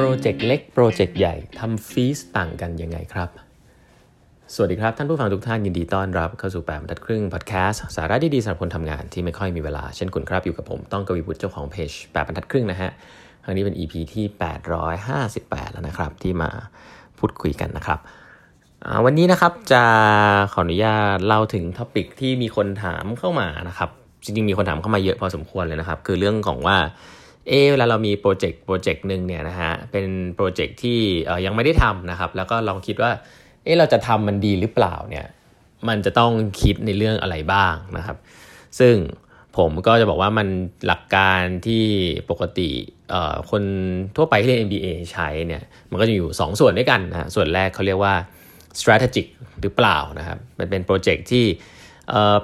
project เล็ก project ใหญ่ทำ feas ต่างกันยังไงครับ สวัสดีครับ ท่านผู้ฟังทุกท่านยินดีต้อนรับเข้าสู่แปดบรรทัดครึ่งพอดแคสต์สาระดีๆสำหรับคนทำงานที่ไม่ค่อยมีเวลาเช่นคุณครับอยู่กับผมต้องกวีวุฒิเจ้าของเพจแปดบรรทัดครึ่งนะฮะครั้งนี้เป็น EP ที่ 858 แล้วนะครับ ที่มาพูดคุยกันนะครับวันนี้นะครับจะขออนุญาตเล่าถึง topic ที่มีคนถามเข้ามานะครับจริงๆมีคนถามเข้ามาเยอะพอสมควรเลยนะครับ คือเรื่องของว่า เออเวลาเรามีโปรเจกต์โปรเจกต์หนึ่งเนี่ยนะฮะเป็นโปรเจกต์ที่ยังไม่ได้ทำนะครับ แล้วก็ลองคิดว่าเออเราจะทำมันดีหรือเปล่าเนี่ยมันจะต้องคิดในเรื่องอะไรบ้างนะครับ ซึ่งผมก็จะบอกว่ามันหลักการที่ปกติคนทั่วไปที่เรียน MBA ใช้เนี่ยมันก็จะอยู่ 2ส่วนด้วยกันนะส่วนแรกเขาเรียกว่า strategic หรือเปล่านะครับมันเป็นโปรเจกต์ที่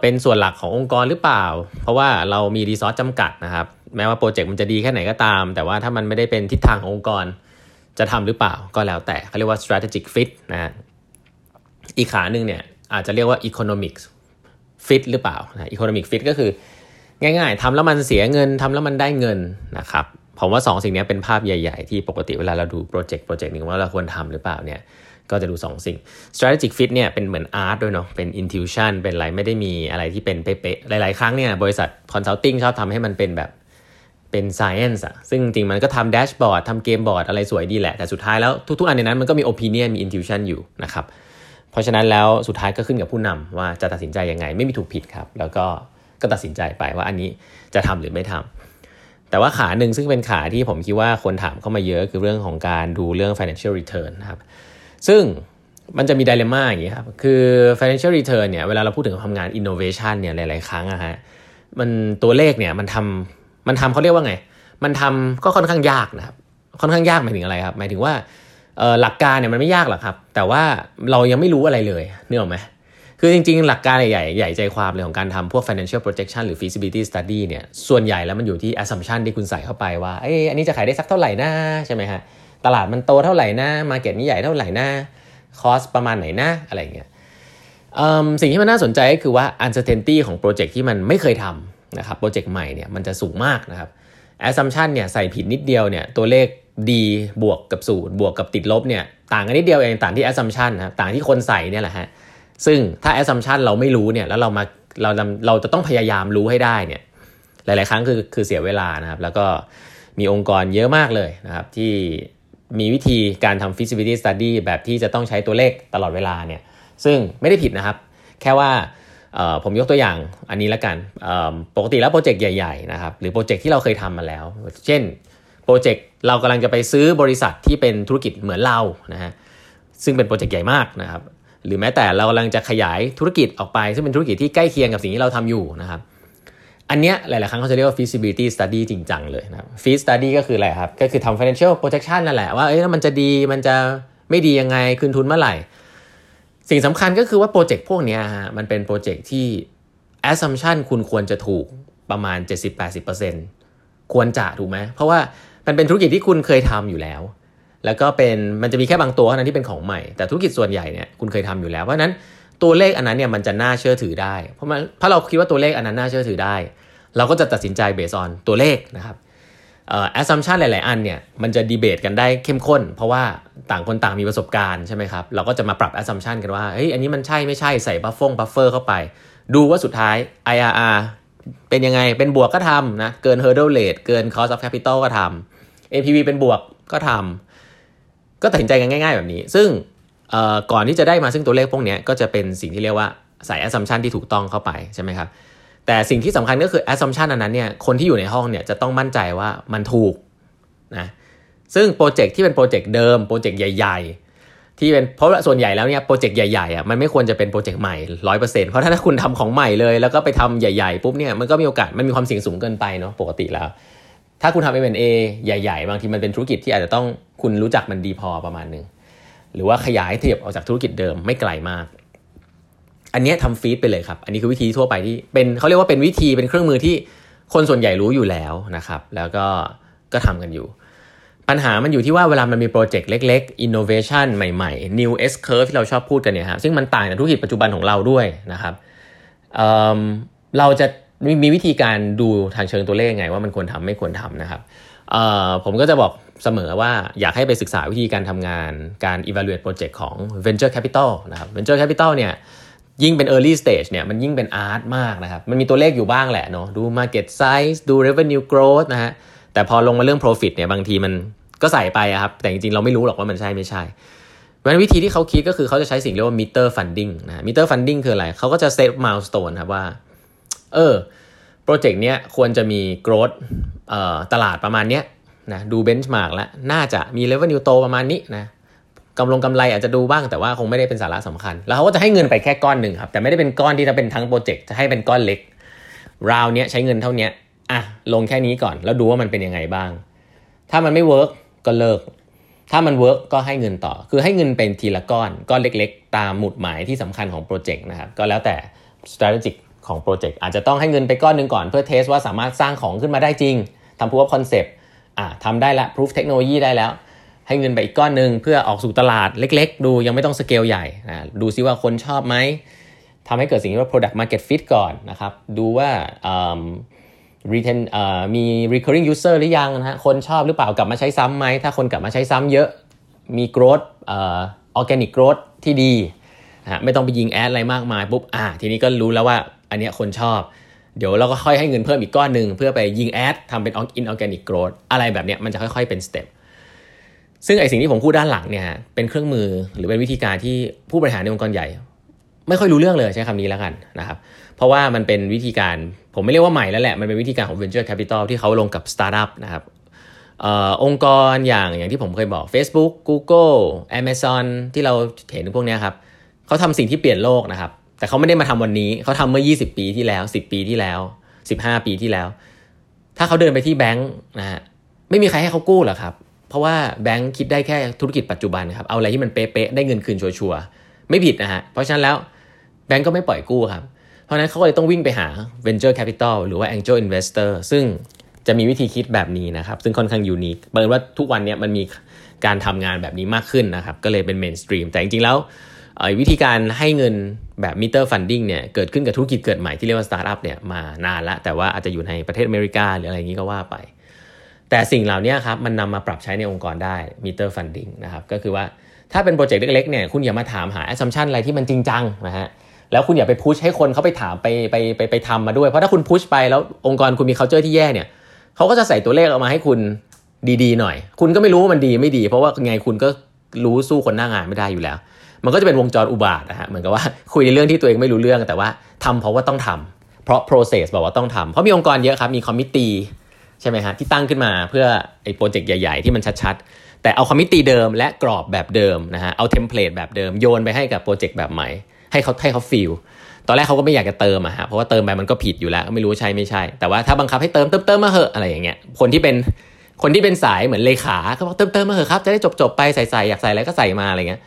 เป็นส่วนหลักขององค์กรหรือเปล่า เพราะว่าเรามี resource จำกัดนะครับ แม้ว่าโปรเจกต์มันจะดีแค่ไหนก็ตาม แต่ว่าถ้ามันไม่ได้เป็นทิศทางขององค์กร จะทำหรือเปล่าก็แล้วแต่เขาเรียกว่า strategic fit นะอีกขาหนึ่งเนี่ยอาจจะเรียกว่า economics fit หรือเปล่านะ economic fit ก็คือง่ายๆทำแล้วมันเสียเงินทำแล้วมันได้เงินนะครับผมว่า2สิ่งนี้เป็นภาพใหญ่ๆ ที่ปกติเวลาเราดูโปรเจกต์โปรเจกต์หนึ่งว่าเราควรทำหรือเปล่าเนี่ยก็จะดู2สิ่ง strategic fit เนี่ยเป็นเหมือน art ด้วยเนาะเป็น intuition เป็นอะไรไม่ได้มีอะไรที่เป็นเป๊ะๆหลายๆ ครั้งเนี่ยบริษัท consulting ชอบทำให้มันเป็นแบบ เป็น science อะซึ่งจริงมันก็ทำแดชบอร์ดทำเกมบอร์ดอะไรสวยดีแหละ แต่สุดท้ายแล้วทุกๆ อันในนั้นมันก็มี opinion มี intuition อยู่นะครับเพราะฉะนั้นแล้วสุดท้ายก็ขึ้นกับผู้นำว่าจะตัดสินใจยังไงไม่มีถูกผิดครับ แล้วก็ก็ตัดสินใจไปว่าอันนี้จะทำหรือไม่ทำแต่ว่าขาหนึ่งซึ่งเป็นขาที่ผมคิดว่าคนถามเข้ามาเยอะคือเรื่องของการดูเรื่อง financial return นะครับซึ่งมันจะมี d ด l ล m ม่าอย่างนี้ครับ คือ financial return เนี่ย เวลาเราพูดถึงทำงาน innovation เนี่ย หลาย ๆ ครั้งอะฮะ มันตัวเลขเนี่ย มันทำ มันทำเขาเรียกว่าไง มันทำก็ค่อนข้างยากนะครับ ค่อนข้างยากหมายถึงอะไรครับหมายถึงว่าหลักการเนี่ยมันไม่ยากหรอกครับ แต่ว่าเรายังไม่รู้อะไรเลยนึกออกไหมคือจริงๆ หลักการใหญ่ใหญ่ใจความเลยของการทำพวก financial projection หรือ feasibility study เนี่ย ส่วนใหญ่แล้วมันอยู่ที่ assumption ที่คุณใส่เข้าไปว่า เอ้อันนี้จะขายได้สักเท่าไหร่นะใช่ไหมฮะ ตลาดมันโตเท่าไหร่นะ market นี้ใหญ่เท่าไหร่นะคอสประมาณไหนนะ อะไรเงี้ยสิ่งที่มันน่าสนใจก็คือว่า uncertainty ของโปรเจกต์ที่มันไม่เคยทำ นะครับโปรเจกต์ใหม่เนี่ยมันจะสูงมากนะครับ assumption เนี่ยใส่ผิดนิดเดียวเนี่ยตัวเลขดีบวกกับศูนย์บวกกับติดลบเนี่ยต่างกันนิดเดียวเองต่างที่ assumption นะครับต่างที่คนใส่เนี่ยแหละฮะซึ่งถ้า assumption เราไม่รู้เนี่ยแล้วเรามาเราเราจะต้องพยายามรู้ให้ได้เนี่ยหลาย ๆ ครั้งคือคือเสียเวลานะครับ แล้วก็มีองค์กรเยอะมากเลยนะครับที่มีวิธีการทำ feasibility study แบบที่จะต้องใช้ตัวเลขตลอดเวลาเนี่ยซึ่งไม่ได้ผิดนะครับ แค่ว่า ผมยกตัวอย่างอันนี้ละกันปกติแล้วโปรเจกต์ใหญ่ๆนะครับหรือโปรเจกต์ที่เราเคยทำมาแล้ว เช่นโปรเจกต์เรากำลังจะไปซื้อบริษัทที่เป็นธุรกิจเหมือนเรานะฮะซึ่งเป็นโปรเจกต์ใหญ่มากนะครับหรือแม้แต่เรากำลังจะขยายธุรกิจออกไป ซึ่งเป็นธุรกิจที่ใกล้เคียงกับสิ่งที่เราทำอยู่นะครับอันเนี้ยหลาย ๆ ครั้งเขาจะเรียกว่า feasibility study จริงจังเลยนะ feas study ก็คืออะไรครับ ก็คือทำ financial projection นั่นแหละว่าเอ้ยมันจะดีมันจะไม่ดียังไงคืนทุนเมื่อไหร่ สิ่งสำคัญก็คือว่าโปรเจกต์พวกนี้ฮะมันเป็นโปรเจกต์ที่ assumption คุณควรจะถูกประมาณ 70-80%ควรจะถูกไหม เพราะว่ามันเป็นธุรกิจที่คุณเคยทำอยู่แล้ว แล้วก็เป็นมันจะมีแค่บางตัวเท่านั้นที่เป็นของใหม่ แต่ธุรกิจส่วนใหญ่เนี่ยคุณเคยทำอยู่แล้ว เพราะนั้นตัวเลขอันนั้นเนี่ยมันจะน่าเชื่อถือได้ เพราะมันถ้าเราคิดว่าตัวเลขอันนั้นน่าเชื่อถือได้ เราก็จะตัดสินใจเบสออนตัวเลขนะครับ เอ่อ assumption หลาย ๆ อันเนี่ยมันจะดีเบตกันได้เข้มข้น เพราะว่าต่างคนต่างมีประสบการณ์ใช่ไหมครับเราก็จะมาปรับ assumption กันว่าเฮ้ยอันนี้มันใช่ไม่ใช่ใส่บัฟฟง buffer เข้าไป ดูว่าสุดท้าย IRR เป็นยังไงเป็นบวกก็ทำนะเกิน hurdle rate เกิน cost of capital ก็ทำ NPV เป็นบวกก็ทำก็ตัดสินใจกันง่าย ๆ แบบนี้ ซึ่งก่อนที่จะได้มาซึ่งตัวเลขพวกนี้ก็จะเป็นสิ่งที่เรียกว่าใส่ assumption ที่ถูกต้องเข้าไปใช่ไหมครับ แต่สิ่งที่สำคัญก็คือ assumption อันนั้นเนี่ยคนที่อยู่ในห้องเนี่ยจะต้องมั่นใจว่ามันถูกนะซึ่งโปรเจกต์ที่เป็นโปรเจกต์เดิมโปรเจกต์ใหญ่ ๆ ที่เป็นเพราะส่วนใหญ่แล้วเนี่ยโปรเจกต์ใหญ่ๆอะมันไม่ควรจะเป็นโปรเจกต์ใหม่ร้อยเปอร์เซ็นต์เพราะถ้าคุณทำของใหม่เลยแล้วก็ไปทำใหญ่ ๆ ปุ๊บเนี่ยมันก็มีโอกาสมันมีความเสี่ยงสูงเกินไปเนาะปกติแล้ว ถ้าคุณทำ M&A ใหญ่ ๆ บางทีมันเป็นธุรกิจที่อาจจะต้องคุณรู้จักมันดีพอประมาณนึงหรือว่าขยายเทียบออกจากธุรกิจเดิมไม่ไกลมาก อันนี้ทำฟีดไปเลยครับ อันนี้คือวิธีทั่วไปที่เป็นเขาเรียกว่าเป็นวิธีเป็นเครื่องมือที่คนส่วนใหญ่รู้อยู่แล้วนะครับ แล้วก็ก็ทำกันอยู่ ปัญหามันอยู่ที่ว่าเวลามันมีโปรเจกต์เล็กๆ innovation ใหม่ๆ new S curve ที่เราชอบพูดกันเนี่ยครับซึ่งมันต่างจากธุรกิจปัจจุบันของเราด้วยนะครับเเราจะมีวิธีการดูทางเชิงตัวเลขไงว่ามันควรทำไม่ควรทำนะครับผมก็จะบอกเสมอว่าอยากให้ไปศึกษาวิธีการทำงานการ evaluate project ของ venture capital นะครับ venture capital เนี่ย ยิ่งเป็น early stage เนี่ยมันยิ่งเป็นอาร์ตมากนะครับ มันมีตัวเลขอยู่บ้างแหละเนาะดู market size ดู revenue growth นะฮะแต่พอลงมาเรื่อง profit เนี่ยบางทีมันก็ใส่ไปครับ แต่จริงๆ เราไม่รู้หรอกว่ามันใช่ไม่ใช่เพราะวิธีที่เขาคิดก็คือเขาจะใช้สิ่งเรียกว่า meter funding นะ meter funding คืออะไรเขาก็จะ set milestone ครับว่า เออโปรเจกต์เนี้ยควรจะมี growth ตลาดประมาณเนี้ยนะดู benchmark แล้วน่าจะมี revenue โตประมาณนี้นะ กำลงกำไรอาจจะดูบ้างแต่ว่าคงไม่ได้เป็นสาระสำคัญ แล้วเขาก็จะให้เงินไปแค่ก้อนหนึ่งครับ แต่ไม่ได้เป็นก้อนที่จะเป็นทั้งโปรเจกต์จะให้เป็นก้อนเล็ก ราวเนี้ยใช้เงินเท่านี้อะลงแค่นี้ก่อน แล้วดูว่ามันเป็นยังไงบ้าง ถ้ามันไม่ work ก็เลิก ถ้ามัน work ก็ให้เงินต่อ คือให้เงินเป็นทีละก้อนก้อนเล็ก ๆ ตามหมุดหมายที่สำคัญของโปรเจกต์นะครับก็แล้วแต่ strategic ของโปรเจกต์อาจจะต้องให้เงินไปก้อนหนึ่งก่อนเพื่อเทสว่าสามารถสร้างของขึ้นมาได้จริงทำ proof of concept อะทำได้ละ proof เทคโนโลยีได้แล้ว ให้เงินไปอีกก้อนหนึ่งเพื่อออกสู่ตลาดเล็ก ๆ ดูยังไม่ต้องสเกลใหญ่นะดูซิว่าคนชอบไหมทำให้เกิดสิ่งที่ว่า product market fit ก่อนนะครับ ดูว่า retain มี recurring user หรือยังนะฮะคนชอบหรือเปล่ากลับมาใช้ซ้ำไหม ถ้าคนกลับมาใช้ซ้ำเยอะมี growth organic growth ที่ดีนะไม่ต้องไปยิง ad อะไรมากมายปุ๊บอ่าทีนี้ก็รู้แล้วว่าอันนี้คนชอบ เดี๋ยวเราก็ค่อยให้เงินเพิ่มอีกก้อนหนึ่งเพื่อไปยิง ad ทำเป็น inorganic growth อะไรแบบนี้มันจะค่อยๆเป็นสเต็ป ซึ่งไอ้สิ่งที่ผมพูดด้านหลังเนี่ยเป็นเครื่องมือหรือเป็นวิธีการที่ผู้บริหารในองค์กรใหญ่ ไม่ค่อยรู้เรื่องเลยใช้คำนี้แล้วกันนะครับ เพราะว่ามันเป็นวิธีการผมไม่เรียกว่าใหม่แล้วแหละ มันเป็นวิธีการของ venture capital ที่เขาลงกับสตาร์ทอัพนะครับองค์กรอย่างอย่างที่ผมเคยบอก Facebook Google Amazon ที่เราเห็นพวกนี้ครับเขาทำสิ่งที่เปลี่ยนโลกนะครับ แต่เขาไม่ได้มาทำวันนี้เขาทำเมื่อ 20 ปีที่แล้ว 10 ปีที่แล้ว 15 ปีที่แล้ว ถ้าเขาเดินไปที่แบงค์นะฮะไม่มีใครให้เขากู้หรอครับ ราะว่าแบงค์คิดได้แค่ธุรกิจปัจจุบันครับเอาอะไรที่มันเป๊ะๆได้เงินคืนชัวร์ๆไม่ผิดนะฮะเพราะฉะนั้นแล้วแบงค์ก็ไม่ปล่อยกู้ครับ เพราะนั้นเขาก็เลยต้องวิ่งไปหา venture capital หรือว่า angel investor ซึ่งจะมีวิธีคิดแบบนี้นะครับ ซึ่งค่อนข้างยูนิคเปิดว่าทุกวันนี้มันมีการทำงานแบบนี้มากขึ้นนะครับ ก็เลยเป็น mainstream แต่จริงๆแล้ววิธีการให้เงินแบบ metered funding เนี่ยเกิดขึ้นกับธุรกิจเกิดใหม่ที่เรียกว่าสตาร์ทอัพเนี่ยมานานแล้วแต่ว่าอาจจะอยู่ในประเทศอเมริกาหรืออะไรอย่างนี้ก็ว่าไป แต่สิ่งเหล่านี้ครับมันนำมาปรับใช้ในองค์กรได้ metered funding นะครับก็คือว่าถ้าเป็นโปรเจกต์เล็กๆเนี่ยคุณอย่ามาถามหา assumption อะไรที่มันจริงจังนะฮะแล้วคุณอย่าไป push ให้คนเขาไปถามไปไปไปไปทำมาด้วย เพราะถ้าคุณ push ไปแล้วองค์กรคุณมี culture ที่แย่เนี่ยเขาก็จะใส่ตัวเลขออกมาให้คุณดีๆหน่อย คุณก็ไม่รู้ว่ามันดีไม่ดี เพราะว่าไงคุณก็รู้สู้คนหน้างานไม่ได้อยู่แล้ว มันก็จะเป็นวงจรอุบาทว์นะฮะเหมือนกับว่าคุยในเรื่องที่ตัวเองไม่รู้เรื่องแต่ว่าทำเพราะว่าต้องทำเพราะ process บอกว่าต้องทำเพราะมีองค์กรเยอะครับมี committee ใช่ไหมฮะที่ตั้งขึ้นมาเพื่อไอ้โปรเจกต์ใหญ่ๆ ที่มันชัดๆ แต่เอา committee เดิมและกรอบแบบเดิมนะฮะเอา template แบบเดิมโยนไปให้กับโปรเจกต์แบบใหม่ ให้เขาให้เขา fill ตอนแรกเขาก็ไม่อยากจะเติมอะฮะเพราะว่าเติมไปมันก็ผิดอยู่แล้วไม่รู้ใช่ไม่ใช่ แต่ว่าถ้าบังคับให้เติมเติมเติมมาเหอะอะไรอย่างเงี้ยคนที่เป็นคนที่เป็นสายเหมือนเลขาเขาบอกเติมเติมมาเหอะครับจะได้จบๆไปใส่ๆอยากใส่อะไรก็ใส่มาอะไรเงี้ย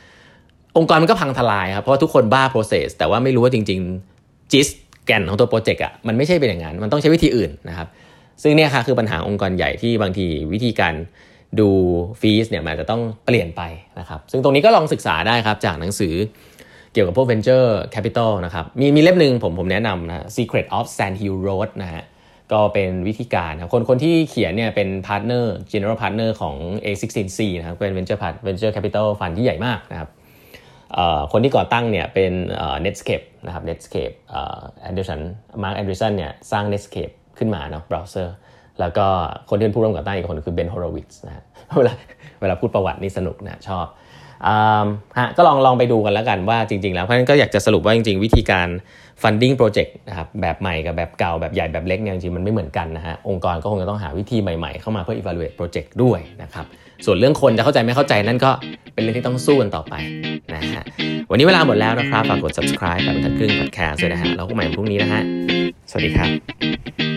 องค์กรมันก็พังทลายครับเพราะว่าทุกคนบ้า process แต่ว่าไม่รู้ว่าจริงๆจิสแก่นของตัวโปรเจกต์อะมันไม่ใช่เป็นอย่างนั้นมันต้องใช้วิธีอื่นนะครับ ซึ่งเนี่ยค่ะคือปัญหาองค์กรใหญ่ที่บางทีวิธีการดูฟีสเนี่ยมันจะต้องเปลี่ยนไปนะครับ ซึ่งตรงนี้ก็ลองศึกษาได้ครับจากหนังสือเกี่ยวกับพวก venture capital นะครับ มีมีเล่มหนึ่งผมผมแนะนำนะ Secret of Sand Hill Road นะฮะก็เป็นวิธีการนะคนคนที่เขียนเนี่ยเป็น partner general partner ของ a16z นะครับเป็น venture venture capital fund ที่ใหญ่มากนะครับคนที่ก่อตั้งเนี่ยเป็น Netscape นะครับ Netscape Andreessen Marc Andreessen เนี่ยสร้าง Netscape ขึ้นมาเนาะเบราว์เซอร์แล้วก็คนที่เป็นผู้ร่วมก่อตั้งอีกคนคือ Ben Horowitz นะเวลาเวลาพูดประวัตินี่สนุกนะชอบฮะก็ลองลองไปดูกันแล้วกันว่าจริง ๆ แล้วเพราะฉะนั้นก็อยากจะสรุปว่าจริง ๆ วิธีการ funding project นะครับแบบใหม่กับแบบเก่าแบบใหญ่แบบเล็กเนี่ยจริงๆมันไม่เหมือนกันนะฮะองค์กรก็คงจะต้องหาวิธีใหม่ๆ เข้ามาเพื่อ evaluate project ด้วยนะครับส่วนเรื่องคนจะเข้าใจไม่เข้าใจนั่นก็เป็นเรื่องที่ต้องสู้กันต่อไปนะฮะวันนี้เวลาหมดแล้วนะครับฝากกด subscribe แบบบรรทัดครึ่ง podcast ด้วยนะฮะแล้วพบกันใหม่พรุ่งนี้นะฮะสวัสดีครับ